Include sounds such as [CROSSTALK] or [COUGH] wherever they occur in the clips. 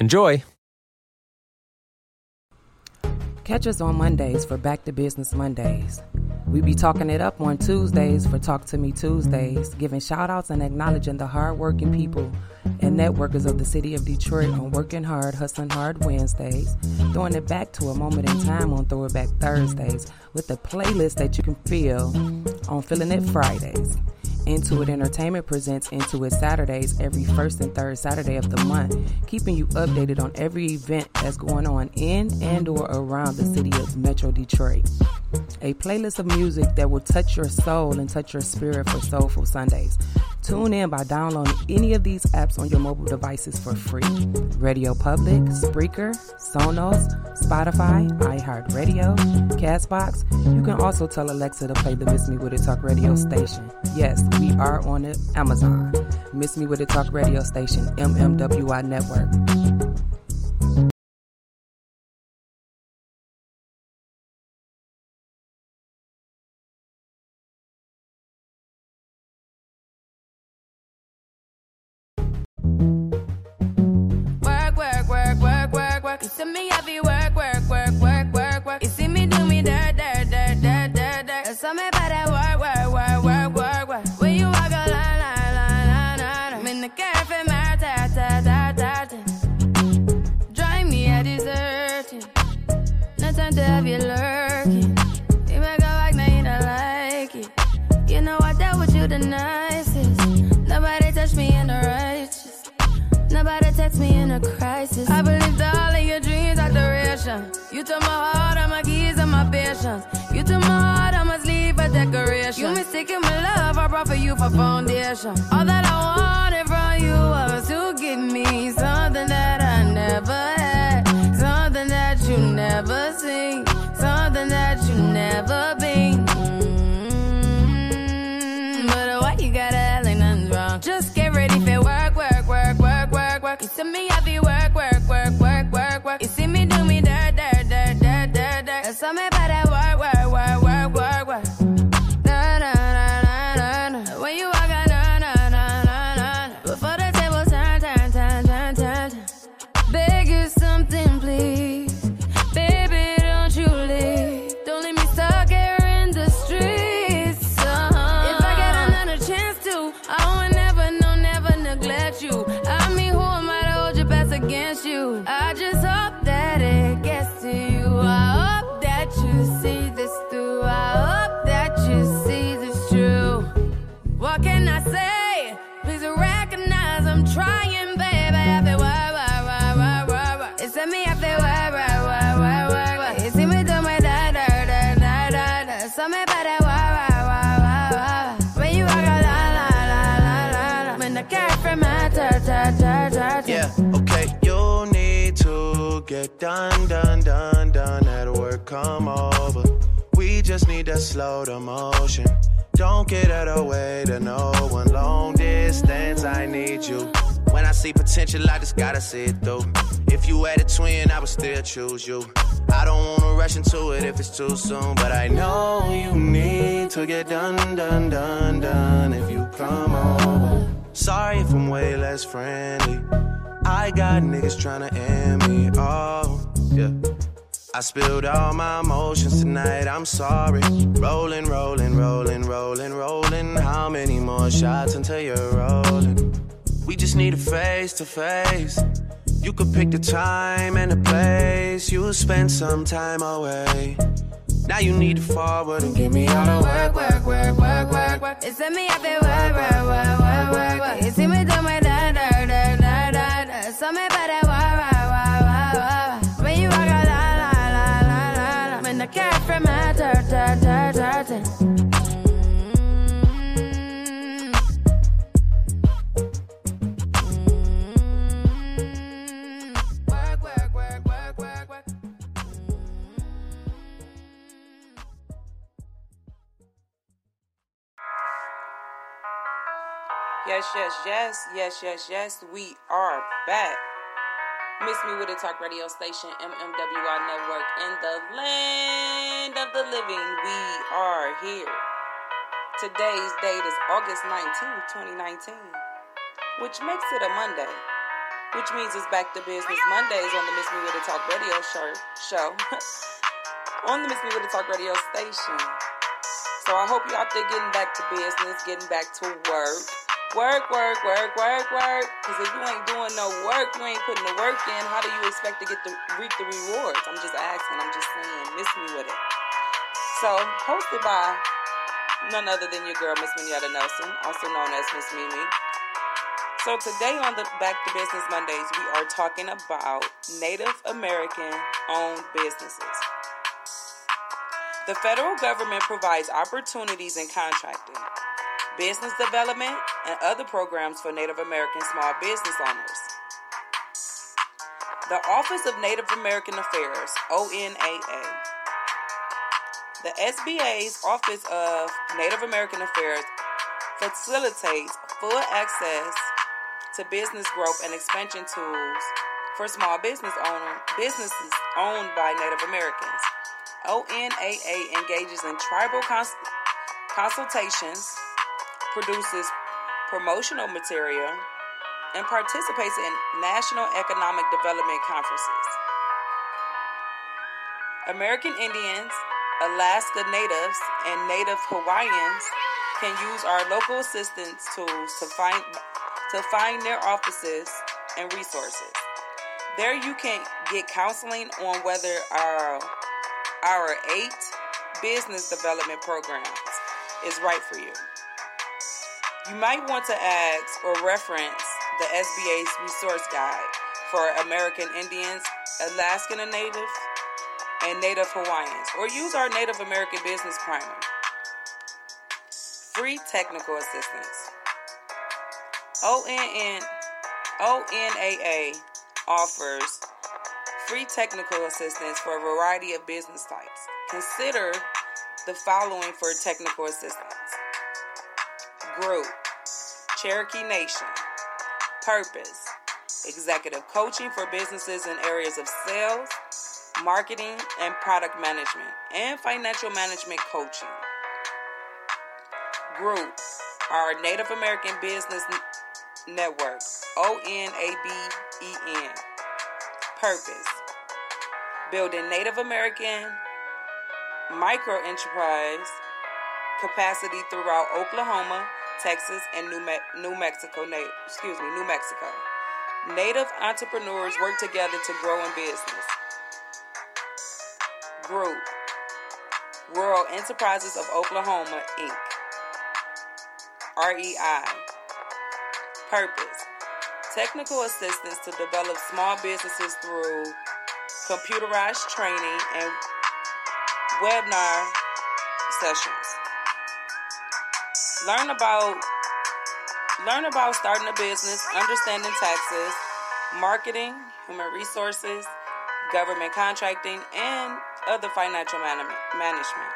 Enjoy! Catch us on Mondays for Back to Business Mondays. We be talking it up on Tuesdays for Talk to Me Tuesdays, giving shout outs and acknowledging the hardworking people and networkers of the city of Detroit on Working Hard, Hustling Hard Wednesdays, throwing it back to a moment in time on Throwback Thursdays with a playlist that you can feel on Feeling It Fridays. Intuit Entertainment presents Intuit Saturdays every first and third Saturday of the month, keeping you updated on every event that's going on in and or around the city of Metro Detroit. A playlist of music that will touch your soul and touch your spirit for Soulful Sundays. Tune in by downloading any of these apps on your mobile devices for free. Radio Public, Spreaker, Sonos, Spotify, iHeartRadio, Castbox. You can also tell Alexa to play the Miss Me With It Talk radio station. Yes, we are on Amazon. Miss Me With It Talk radio station, MMWI Network. See me heavy work, work, work, work, work, work. You see me do me dirt, dirt, dirt, dirt, dirt, dirt. There's something about that work, work, work, work, work, work. When you walk a line, line, line, line, line. I'm in the cafe, my ta, ta, ta, ta, ta. Drive me a deserted. No time to have you lurking. You make a like, now you don't like it. You know I dealt with you the Nobody text me in a crisis. I believed all of your dreams are duration. You took my heart, all my keys, and my patience. You took my heart, I must leave a decoration. You mistaken my love, I brought for you for foundation. All that I wanted from you was to give me something see me do me Something about that why, why, why, why, why. When you walk out, la, la, la, la, la. When the cat from my ta, ta, ta, ta. Yeah, okay. You need to get done, done, done, done. That work come over. We just need to slow the motion. Don't get out of the way to no one. Long distance, I need you. When I see potential, I just gotta see it through. If you had a twin, I would still choose you. I don't wanna rush into it if it's too soon, but I know you need to get done, done, done, done. If you come over, sorry if I'm way less friendly. I got niggas tryna end me. Oh, yeah. I spilled all my emotions tonight, I'm sorry. Rolling, rolling, rolling, rolling, rolling. How many more shots until you're rolling? We just need a face to face. You could pick the time and the place. You'll spend some time away. Now you need to forward and give me all the work, work, work, work, work, work. It's me up work, work, work, Yes, yes, yes, yes. We are back. Miss Me with a Talk radio station, MMWI Network, in the land of the living. We are here. Today's date is August 19th, 2019, which makes it a Monday, which means it's back to business Mondays on the Miss Me with a Talk radio show. show. [LAUGHS] on the Miss Me with a Talk radio station. So I hope you're out there getting back to business, getting back to work. Work, work, work, work, work. Because if you ain't doing no work, you ain't putting the work in, how do you expect to get the reap the rewards? I'm just asking, I'm just saying, miss me with it. So, hosted by none other than your girl, Miss Minyetta Nelson, also known as Miss Mimi. So today on the Back to Business Mondays, we are talking about Native American owned businesses. The federal government provides opportunities in contracting, business development, and other programs for Native American small business owners. The Office of Native American Affairs, ONAA. The SBA's Office of Native American Affairs facilitates full access to business growth and expansion tools for small business owner businesses owned by Native Americans. ONAA engages in tribal cons- consultations, produces promotional material, and participates in national economic development conferences. American Indians, Alaska Natives, and Native Hawaiians can use our local assistance tools to find to find their offices and resources. There you can get counseling on whether our our eight business development programs is right for you. You might want to ask or reference the SBA's resource guide for American Indians, Alaskan and Native, and Native Hawaiians, or use our Native American Business Primer. Free technical assistance. ONN, ONAA offers free technical assistance for a variety of business types. Consider the following for technical assistance Group, Cherokee Nation, Purpose, Executive Coaching for businesses in areas of sales, marketing, and product management, and financial management coaching. Group, our Native American Business Network, O N A B E N. Purpose, building Native American micro enterprise capacity throughout Oklahoma, Texas, and New, Me- New Mexico. Na- excuse me, New Mexico. Native entrepreneurs work together to grow in business. Group Rural Enterprises of Oklahoma, Inc. REI. Purpose Technical assistance to develop small businesses through computerized training and webinar sessions. Learn about learn about starting a business, understanding taxes, marketing, human resources, government contracting, and other financial man- management.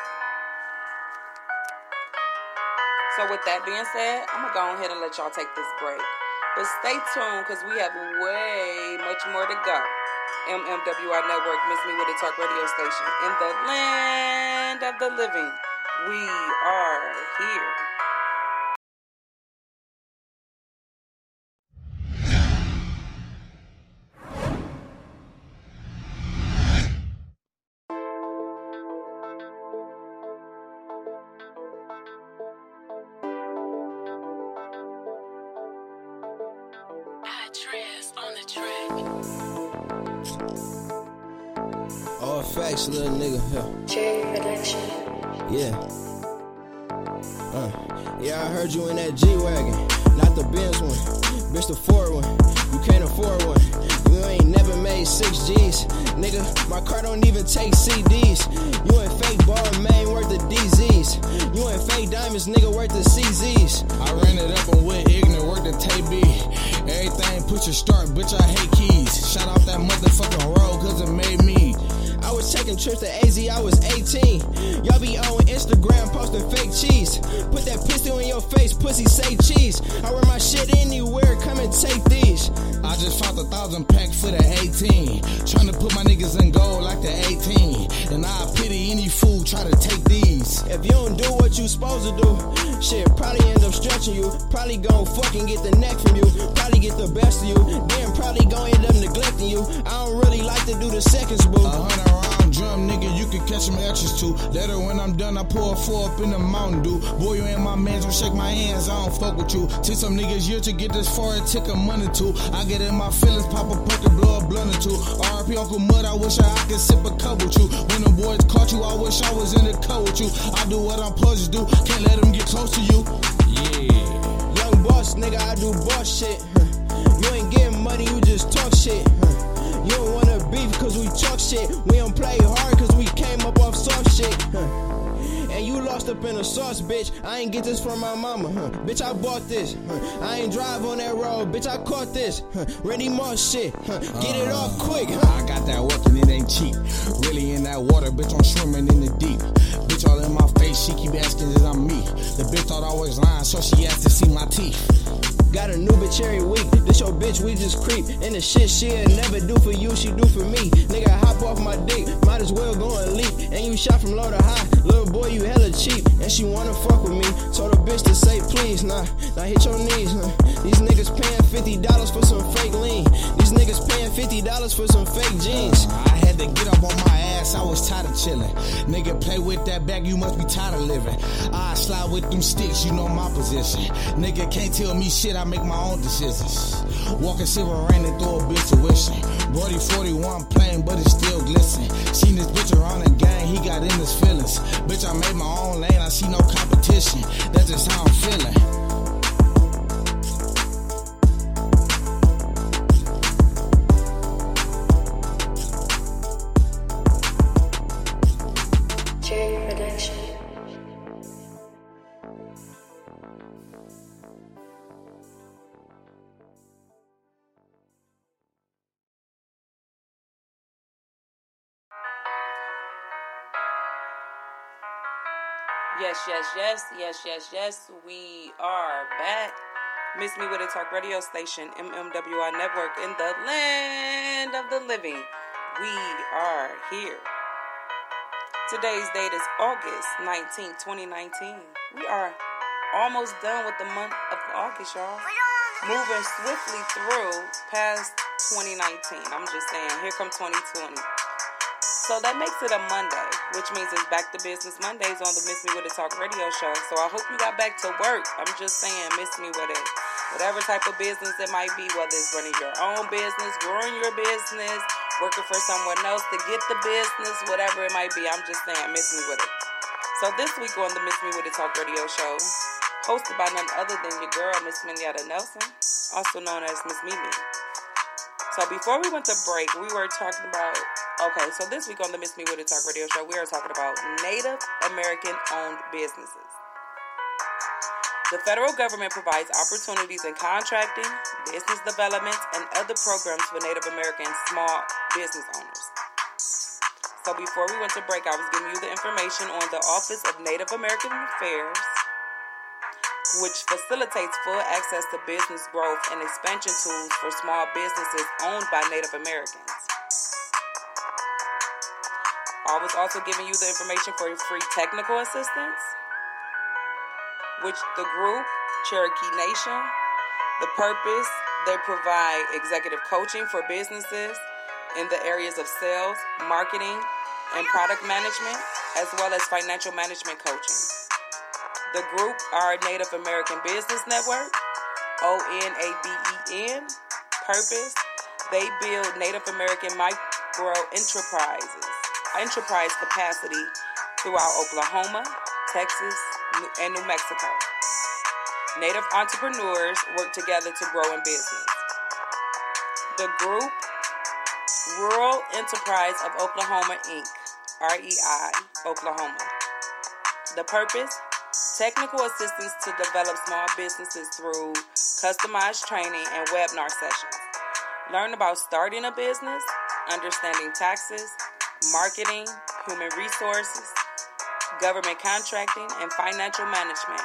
So, with that being said, I'm gonna go ahead and let y'all take this break. But stay tuned because we have way much more to go. MMWI Network, Miss Me with a Talk radio station. In the land of the living, we are here. Facts, little nigga. Cherry production. Yeah. Uh, yeah, I heard you in that G wagon, not the Benz one, bitch the Ford one. You can't afford one. You ain't never made six G's, nigga. My car don't even take CDs. You ain't fake ball man worth the DZs. You ain't fake diamonds, nigga worth the CZs. I ran it up and went ignorant, worked the TB. Everything put your start, bitch. I hate keys. Shout out that motherfucking road, cause it made me. I was taking trips to AZ, I was 18. Y'all be on Instagram posting fake cheese. Put that pistol in your face, pussy say cheese. I wear my shit anywhere, come and take these. I just fought a thousand pack for the 18. Tryna put my niggas in gold like the 18. And I pity any fool try to take these. If you don't do what you supposed to do, shit probably end up stretching you. Probably gon' fucking get the neck from you. Probably get the best of you. Then probably gon' end up neglecting you. I don't really like to do the seconds, boo. Round drum, nigga, you can catch some extras too. Later when I'm done, I pour a four up in the Mountain Dew. Boy, you ain't my man, don't shake my hands, I don't fuck with you. Take some niggas year to get this far, it take a money too. I get in my feelings, pop a perk and blow a blunt or two. RP Uncle Mud, I wish I, I could sip a cup with you. When the boys caught you, I wish I was in the cut with you. I do what I'm supposed to do, can't let them get close to you. Yeah. Young boss, nigga, I do boss shit. huh. You ain't getting money, you just talk shit. huh. You don't wanna beef cause we talk shit. We don't play hard cause we came up off soft shit. huh. And you lost up in a sauce, bitch. I ain't get this from my mama, huh? Bitch, I bought this. huh. I ain't drive on that road, bitch. I caught this. huh. Ready Moss shit. huh. Get it off quick, huh? I got that work and it ain't cheap. Really in that water, bitch, I'm swimming in the deep. Bitch all in my face, she keep asking that I'm me. The bitch thought I was lying, so she asked to see my teeth. Got a new bitch every week. This your bitch, we just creep. And the shit she'll never do for you, she do for me. Nigga, hop off my dick, might as well go and leap. And you shot from low to high, little boy, you hella cheap. And she wanna fuck with me. Told the bitch to say please, nah, now hit your knees. Huh? These niggas paying fifty dollars for some fake lean. These niggas paying fifty dollars for some fake jeans. I had to get up on I was tired of chilling. Nigga, play with that bag, you must be tired of living. I slide with them sticks, you know my position. Nigga can't tell me shit, I make my own decisions. Walking silver raining through a bitch tuition. Brody 41 plain, but it still glisten. Seen this bitch around the gang, he got in his feelings. Bitch, I made my own lane, I see no competition. That's just how I'm feeling. Yes, yes, yes, yes, yes, yes. We are back. Miss Me with a Talk radio station, MMWI Network, in the land of the living. We are here. Today's date is August 19, 2019. We are almost done with the month of August, y'all. Moving swiftly through past 2019. I'm just saying, here come 2020. So that makes it a Monday, which means it's back to business Mondays on the Miss Me with a Talk radio show. So I hope you got back to work. I'm just saying, miss me with it. Whatever type of business it might be, whether it's running your own business, growing your business, working for someone else to get the business, whatever it might be, I'm just saying, miss me with it. So this week on the Miss Me with a Talk radio show, hosted by none other than your girl, Miss Minyetta Nelson, also known as Miss Mimi. So before we went to break, we were talking about okay. So this week on the Miss Me with a Talk radio show, we are talking about Native American owned businesses. The federal government provides opportunities in contracting, business development, and other programs for Native American small business owners. So before we went to break, I was giving you the information on the Office of Native American Affairs, which facilitates full access to business growth and expansion tools for small businesses owned by Native Americans. I was also giving you the information for free technical assistance, which the group, Cherokee Nation, the purpose, they provide executive coaching for businesses in the areas of sales, marketing, and product management, as well as financial management coaching. The group are Native American Business Network, O N A B E N. Purpose, they build Native American micro enterprises enterprise capacity throughout Oklahoma, Texas, and New Mexico. Native entrepreneurs work together to grow in business. The group Rural Enterprise of Oklahoma, Inc., REI, Oklahoma. The purpose technical assistance to develop small businesses through customized training and webinar sessions. Learn about starting a business, understanding taxes, marketing, human resources, government contracting, and financial management.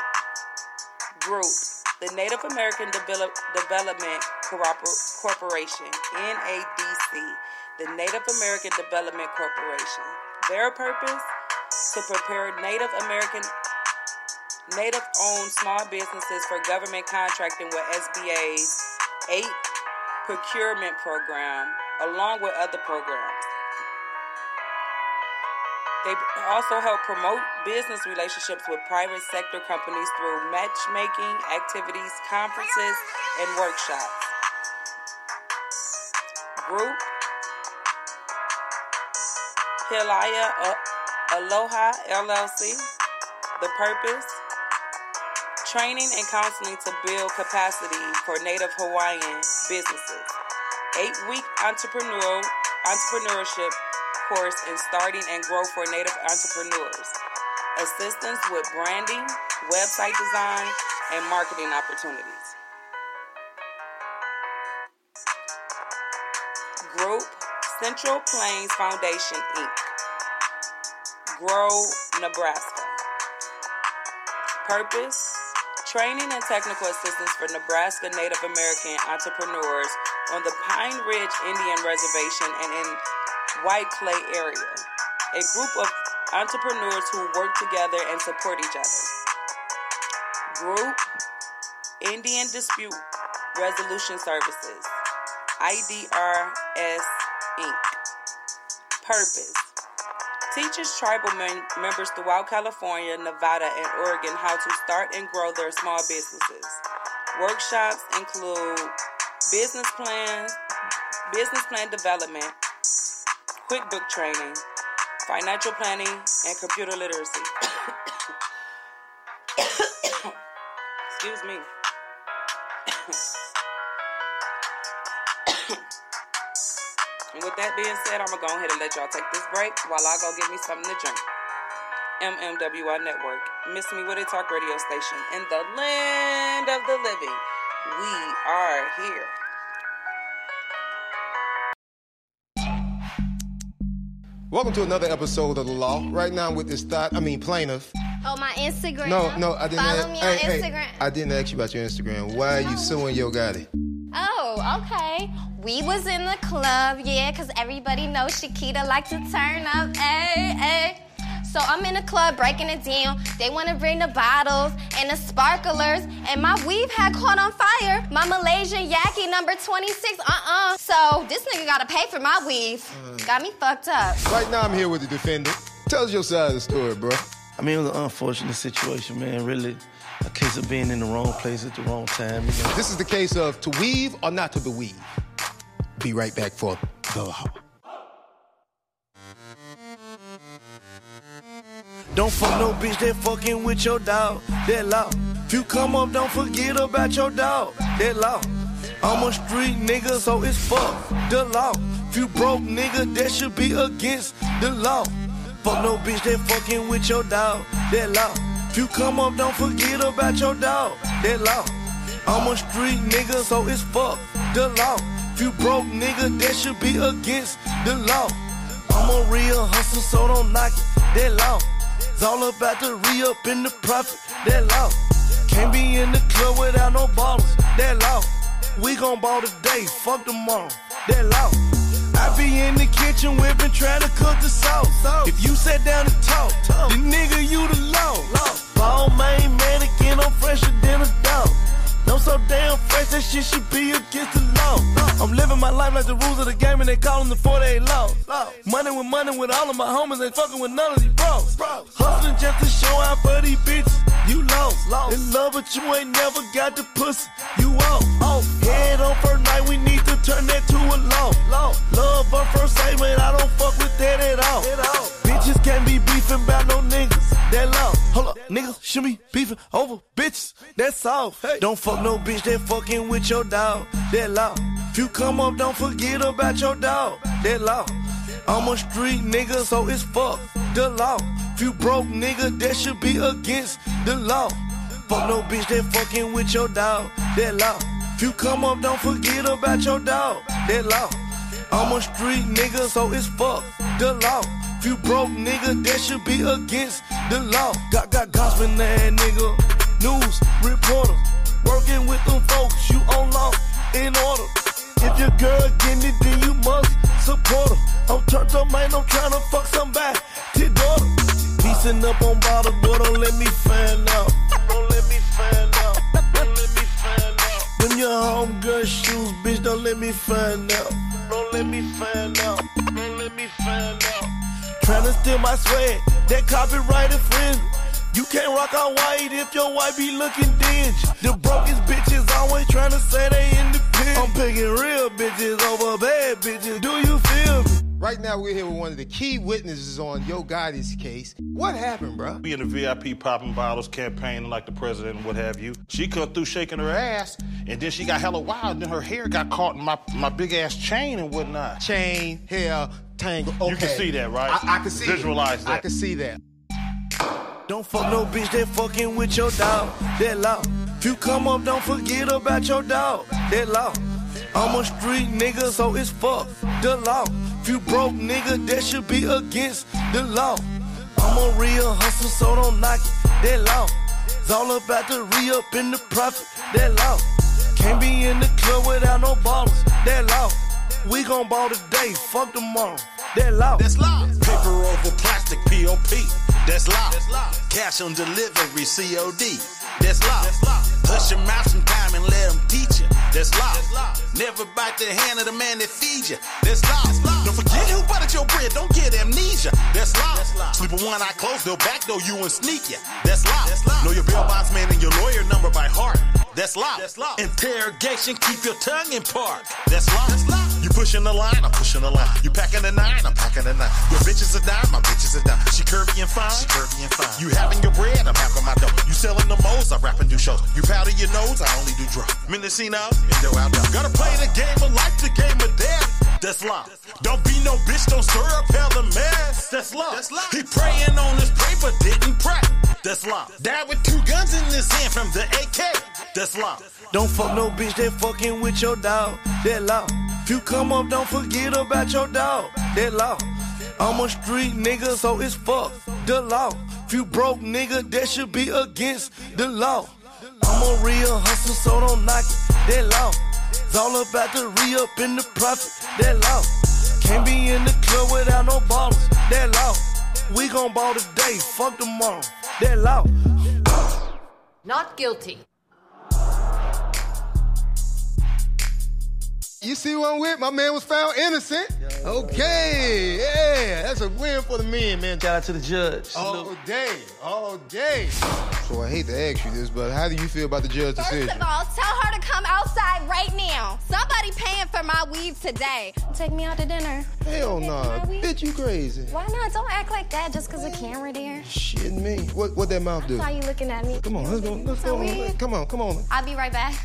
Group the Native American Develop- Development Corporation, NADC, the Native American Development Corporation. Their purpose to prepare Native American Native owned small businesses for government contracting with SBA's 8 procurement program, along with other programs. They also help promote business relationships with private sector companies through matchmaking activities, conferences, and workshops. Group Hiilei Aloha LLC. The purpose training and counseling to build capacity for Native Hawaiian businesses. Eight week entrepreneurial entrepreneurship course in starting and grow for Native entrepreneurs. Assistance with branding, website design, and marketing opportunities. Group Central Plains Foundation, Inc. Grow, Nebraska. Purpose Training and technical assistance for Nebraska Native American entrepreneurs on the Pine Ridge Indian Reservation and in White Clay area. A group of entrepreneurs who work together and support each other. Group Indian Dispute Resolution Services, IDRS Inc. Purpose teaches tribal mem- members throughout California, Nevada, and Oregon how to start and grow their small businesses. Workshops include business plans, business plan development, QuickBook training, financial planning, and computer literacy. [COUGHS] Excuse me. With that being said, I'm gonna go ahead and let y'all take this break while I go get me something to drink. MMWI Network, Miss Me With It Talk radio station in the land of the living. We are here. Welcome to another episode of The Law. Right now with this thought, I mean plaintiff. Oh, my Instagram. No, no, I didn't. Follow ask, me hey, on hey, Instagram. I didn't ask you about your Instagram. Why are you suing Yo Gotti? Okay. We was in the club, yeah, cause everybody knows Shakita like to turn up, hey, hey. So I'm in the club breaking it down. They wanna bring the bottles and the sparklers, and my weave had caught on fire. My Malaysian Yaki number 26, uh-uh. So this nigga gotta pay for my weave. Mm. Got me fucked up. Right now I'm here with the defendant. Tell us your side of the story, bro. I mean, it was an unfortunate situation, man. Really, a case of being in the wrong place at the wrong time. You know? This is the case of to weave or not to weave. Be right back for The Law. Don't fuck no bitch that fucking with your dog. That law. If you come up, don't forget about your dog. That law. I'm a street nigga, so it's fuck the law. If you broke nigga, that should be against the law. Fuck no bitch that fucking with your dog. That law. You come up, don't forget about your dog. That law. I'm a street nigga, so it's fuck the law. If you broke nigga, that should be against the law. I'm a real hustler, so don't knock it. That law. It's all about the re up in the profit. That law. Can't be in the club without no ballers. That law. We gon' ball today, fuck tomorrow. That law. I be in the kitchen whipping, trying to cook the sauce. If you sat down and talk, the nigga you the law. Ball main mannequin, I'm fresher than a dog. I'm so damn fresh, that shit should be against the law. I'm living my life like the rules of the game, and they callin' the 48 laws. Money with money with all of my homies, ain't fucking with none of these bros. Hustling just to show out for these bitches. You lost. In love, but you ain't never got the pussy. You off. Head on first night, we need to turn that to a law. law. Love on first man, I don't fuck with that at all. At all. Bitches can't be beefing about no niggas. That law. Hold up, nigga, should be beefing over bitches. That's all. Hey. Don't fuck no bitch that fucking with your dog. That law. If you come up, don't forget about your dog. That law. I'm a street nigga, so it's fuck the law. If you broke nigga, that should be against the law. Fuck no bitch that fucking with your dog. That law. If you come up, don't forget about your dog. That law. I'm a street nigga, so it's fuck the law. If you broke nigga, that should be against the law. Got got gospel that nigga. News reporter. Working with them folks, you on law in order. If your girl getting it, then you must support her. I'm turned up, man, I'm trying to fuck somebody. To daughter. Piecing up on bottle, but don't let me find out. Don't let me find out. Don't let me find out. Them your homegirl shoes, bitch, don't let me find out. Don't let me find out. Don't let me find out. Tryna steal my swag, that copyright infringement. You can't rock out white if your wife be looking dingy. The brokest bitches always tryna say they independent. I'm picking real bitches over bad bitches. Do you? Right now, we're here with one of the key witnesses on Yo Gotti's case. What happened, bro? We in the VIP popping bottles, campaigning like the president and what have you. She come through shaking her ass, and then she got hella wild, and then her hair got caught in my, my big ass chain and whatnot. Chain, hair, tangle. Okay. You can see that, right? I, I can see Visualize it. that. I can see that. Don't fuck no bitch that fucking with your dog. That law. If you come up, don't forget about your dog. That law. I'm a street nigga, so it's fuck the law. If you broke nigga, that should be against the law. I'm a real hustler, so don't knock it. That law. It's all about the re up in the profit. That law. Can't be in the club without no ballers. That law. We gon' ball today, fuck tomorrow. That law. That's law. Paper over plastic, POP. That's law. Cash on delivery, COD. That's law. Hush your mouth sometime and let them teach you. That's law. Never bite the hand of the man that feeds you. That's law. Don't forget who buttered your bread. Don't get amnesia. That's law. Sleep with one eye closed, they'll backdoor you and sneak you. That's law. Know your bail bonds man and your lawyer number by heart. That's law. Interrogation, keep your tongue in park. That's law. You pushing the line, I'm pushing the line. You packing the nine, I'm packing the nine. Your bitch is a dime, my bitch is a dime. She curvy and fine, she curvy and fine. You having your bread, I'm having my dough. You selling the most, I rap and do shows. You powder your nose, I only do drugs. Mendocino, Indo out Gotta play the game of life, the game of death. That's law. Don't be no bitch, don't stir up hell a mess. That's law. He praying on his paper, didn't pray. That's law. Died with two guns in his hand from the AK. That's law. Don't fuck no bitch that fucking with your dog. That law. If you come up, don't forget about your dog. That law. I'm a street nigga, so it's fuck the law. If you broke nigga, that should be against the law. I'm a real hustler, so don't knock it. That law. It's all about the re up in the profit. That law. Can't be in the club without no ballers. That law. We gon' ball today, fuck tomorrow. That law. Not guilty. You see what I'm with? My man was found innocent. Okay, yeah, that's a win for the men, man. Shout out to the judge. All day, all day. So I hate to ask you this, but how do you feel about the judge's First decision? of all, tell her to come outside right now. Somebody paying for my weave today. Take me out to dinner. Hell no, nah. bitch, you crazy. Why not? Don't act like that just because the camera there. Shit me. What what that mouth do? Saw you looking at me. Come on, let's go. Let's go. Come on, come on. I'll be right back.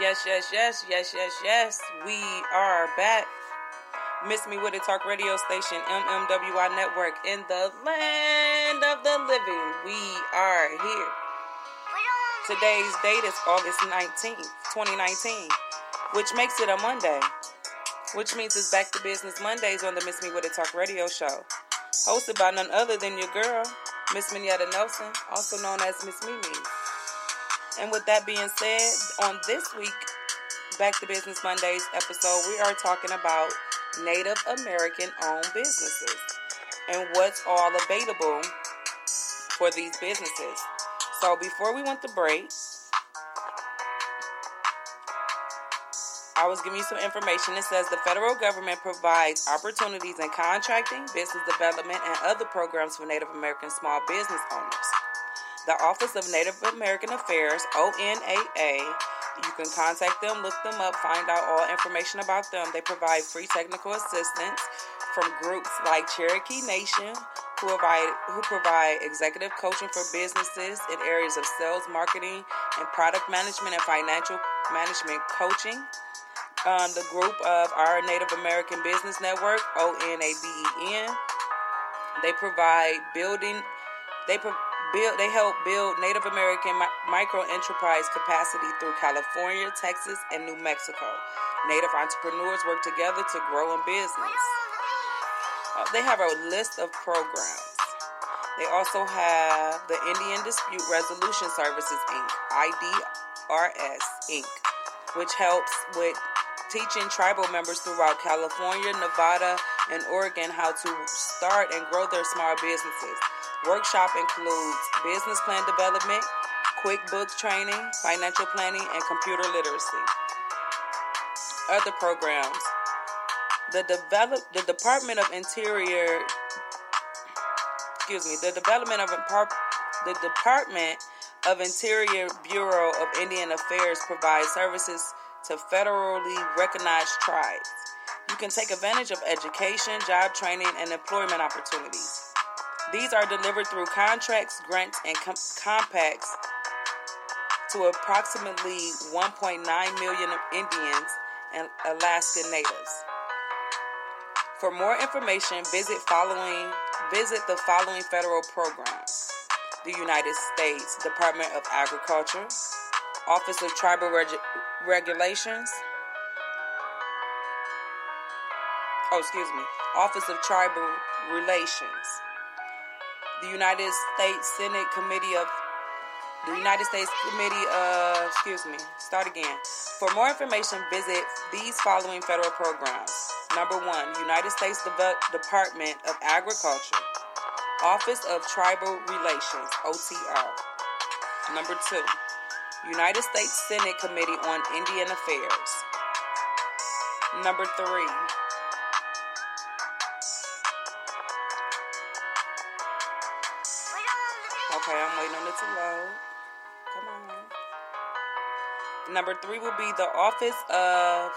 Yes, yes, yes, yes, yes, yes. We are back. Miss Me With It Talk radio station, MMWI Network, in the land of the living. We are here. Today's date is August 19th, 2019, which makes it a Monday, which means it's back to business Mondays on the Miss Me With It Talk radio show. Hosted by none other than your girl, Miss Minyetta Nelson, also known as Miss Mimi. And with that being said, on this week, Back to Business Mondays episode, we are talking about Native American owned businesses and what's all available for these businesses. So before we went to break, I was giving you some information. It says the federal government provides opportunities in contracting, business development, and other programs for Native American small business owners. The Office of Native American Affairs, ONAA, you can contact them, look them up, find out all information about them. They provide free technical assistance from groups like Cherokee Nation, who provide, who provide executive coaching for businesses in areas of sales, marketing, and product management and financial management coaching. Um, the group of our Native American Business Network, ONABEN, they provide building, they pro- build, they help build Native American mi- micro enterprise capacity through California, Texas, and New Mexico. Native entrepreneurs work together to grow in business. Uh, they have a list of programs. They also have the Indian Dispute Resolution Services Inc., IDRS Inc., which helps with teaching tribal members throughout California, Nevada, and Oregon how to start and grow their small businesses. Workshop includes business plan development, QuickBooks training, financial planning, and computer literacy. Other programs. The develop the Department of Interior excuse me, the development of the Department of Interior Bureau of Indian Affairs provides services to federally recognized tribes. You can take advantage of education, job training, and employment opportunities. These are delivered through contracts, grants, and com- compacts to approximately 1.9 million Indians and Alaskan natives. For more information, visit following visit the following federal programs: the United States Department of Agriculture, Office of Tribal Reg- Regulations. Oh, excuse me. Office of Tribal Relations. The United States Senate Committee of the United States Committee of, excuse me, start again. For more information, visit these following federal programs. Number one, United States Deve- Department of Agriculture, Office of Tribal Relations, OTR. Number two, United States Senate Committee on Indian Affairs. Number three, Okay, I'm waiting on it to load. Come on. Number three will be the Office of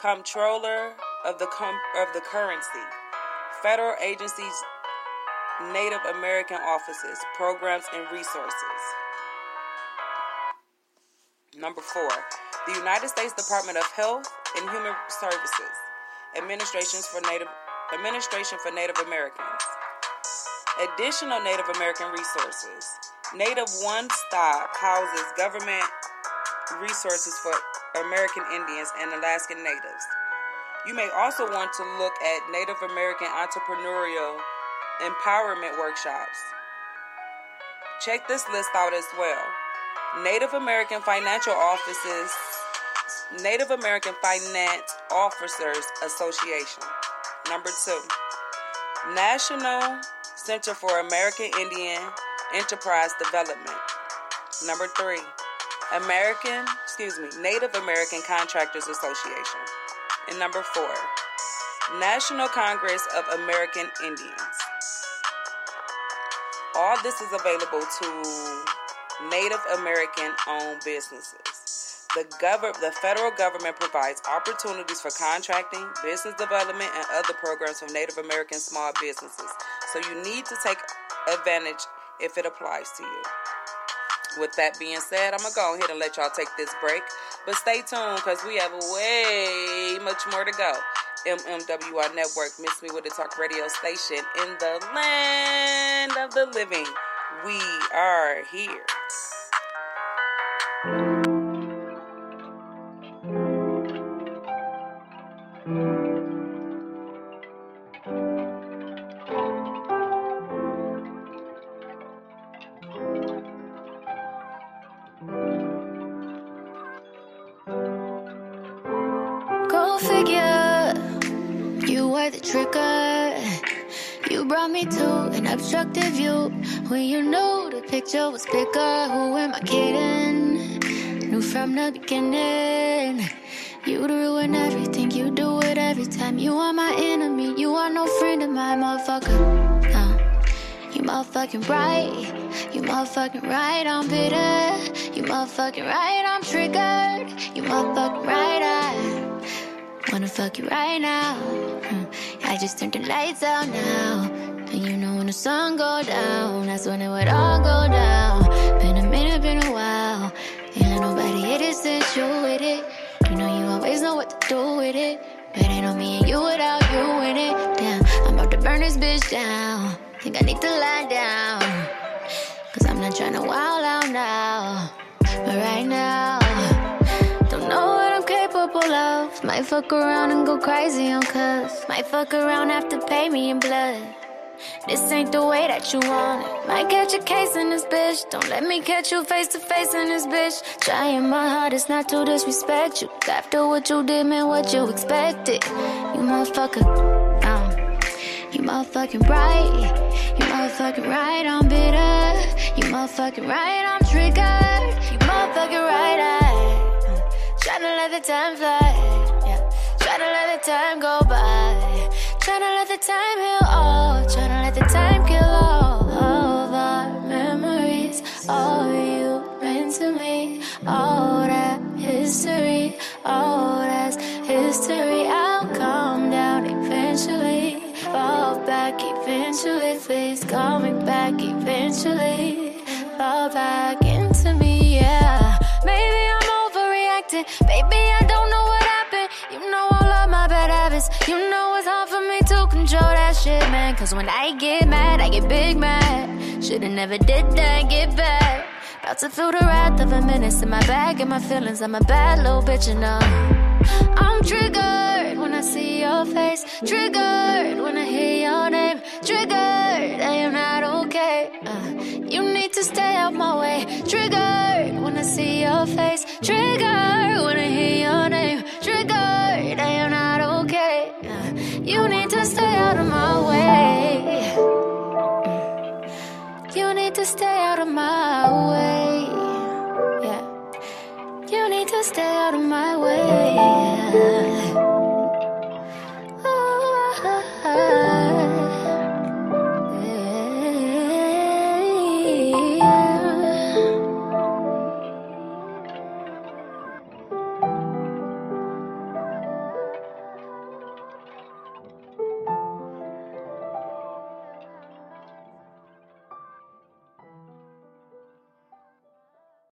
Comptroller of the Com- of the Currency, federal agencies, Native American offices, programs, and resources. Number four, the United States Department of Health and Human Services, administrations for Native Administration for Native Americans. Additional Native American resources. Native One Stop houses government resources for American Indians and Alaskan Natives. You may also want to look at Native American entrepreneurial empowerment workshops. Check this list out as well. Native American Financial Offices, Native American Finance Officers Association. Number two, National Center for American Indian Enterprise Development. Number three, American, excuse me, Native American Contractors Association. And number four, National Congress of American Indians. All this is available to Native American owned businesses. The, gov- the federal government provides opportunities for contracting, business development, and other programs for Native American small businesses. So you need to take advantage if it applies to you. With that being said, I'm going to go ahead and let y'all take this break. But stay tuned because we have way much more to go. MMWI Network, Miss Me with the Talk radio station in the land of the living. We are here. When you know the picture was bigger. Who am I kidding? Knew from the beginning. You'd ruin everything, you do it every time. You are my enemy, you are no friend of mine, motherfucker. No. You motherfucking right, you motherfucking right, I'm bitter. You motherfucking right, I'm triggered. You motherfucking right, I wanna fuck you right now. Hmm. I just turned the lights out now. And you know when the sun go down, that's when it would all go down. Been a minute, been a while. Ain't nobody hit it since you with it. You know you always know what to do with it. But ain't on me and you without you in it. Damn, I'm about to burn this bitch down. Think I need to lie down. Cause I'm not trying to wild out now. But right now, don't know what I'm capable of. Might fuck around and go crazy on cuz. Might fuck around, have to pay me in blood. This ain't the way that you want it. Might catch a case in this bitch. Don't let me catch you face to face in this bitch. Trying my hardest not to disrespect you. After what you did, man, what you expected. You motherfucker. Um, you motherfucking right. You motherfucking right, I'm bitter. You motherfucking right, I'm triggered. You motherfucking right, I. Tryna let the time fly. Yeah. Tryna let the time go by. Tryna let the time heal all. Tryna let the time kill all of our memories. All you meant to me. All that history. All that's history. I'll calm down eventually. Fall back eventually. Please call back eventually. Fall back into me, yeah. Maybe I'm overreacting. Baby, I don't know what happened. You know all of my bad habits. You know me to control that shit, man. Cause when I get mad, I get big mad. Should've never did that, get back. About to feel the wrath of a menace in my bag and my feelings. I'm a bad little bitch, and you know. I'm triggered when I see your face. Triggered when I hear your name. Triggered, I am not okay. Uh, you need to stay out my way. Triggered when I see your face. Triggered when I hear your name. You need to stay out of my way. You need to stay out of my way. Yeah. You need to stay out of my way.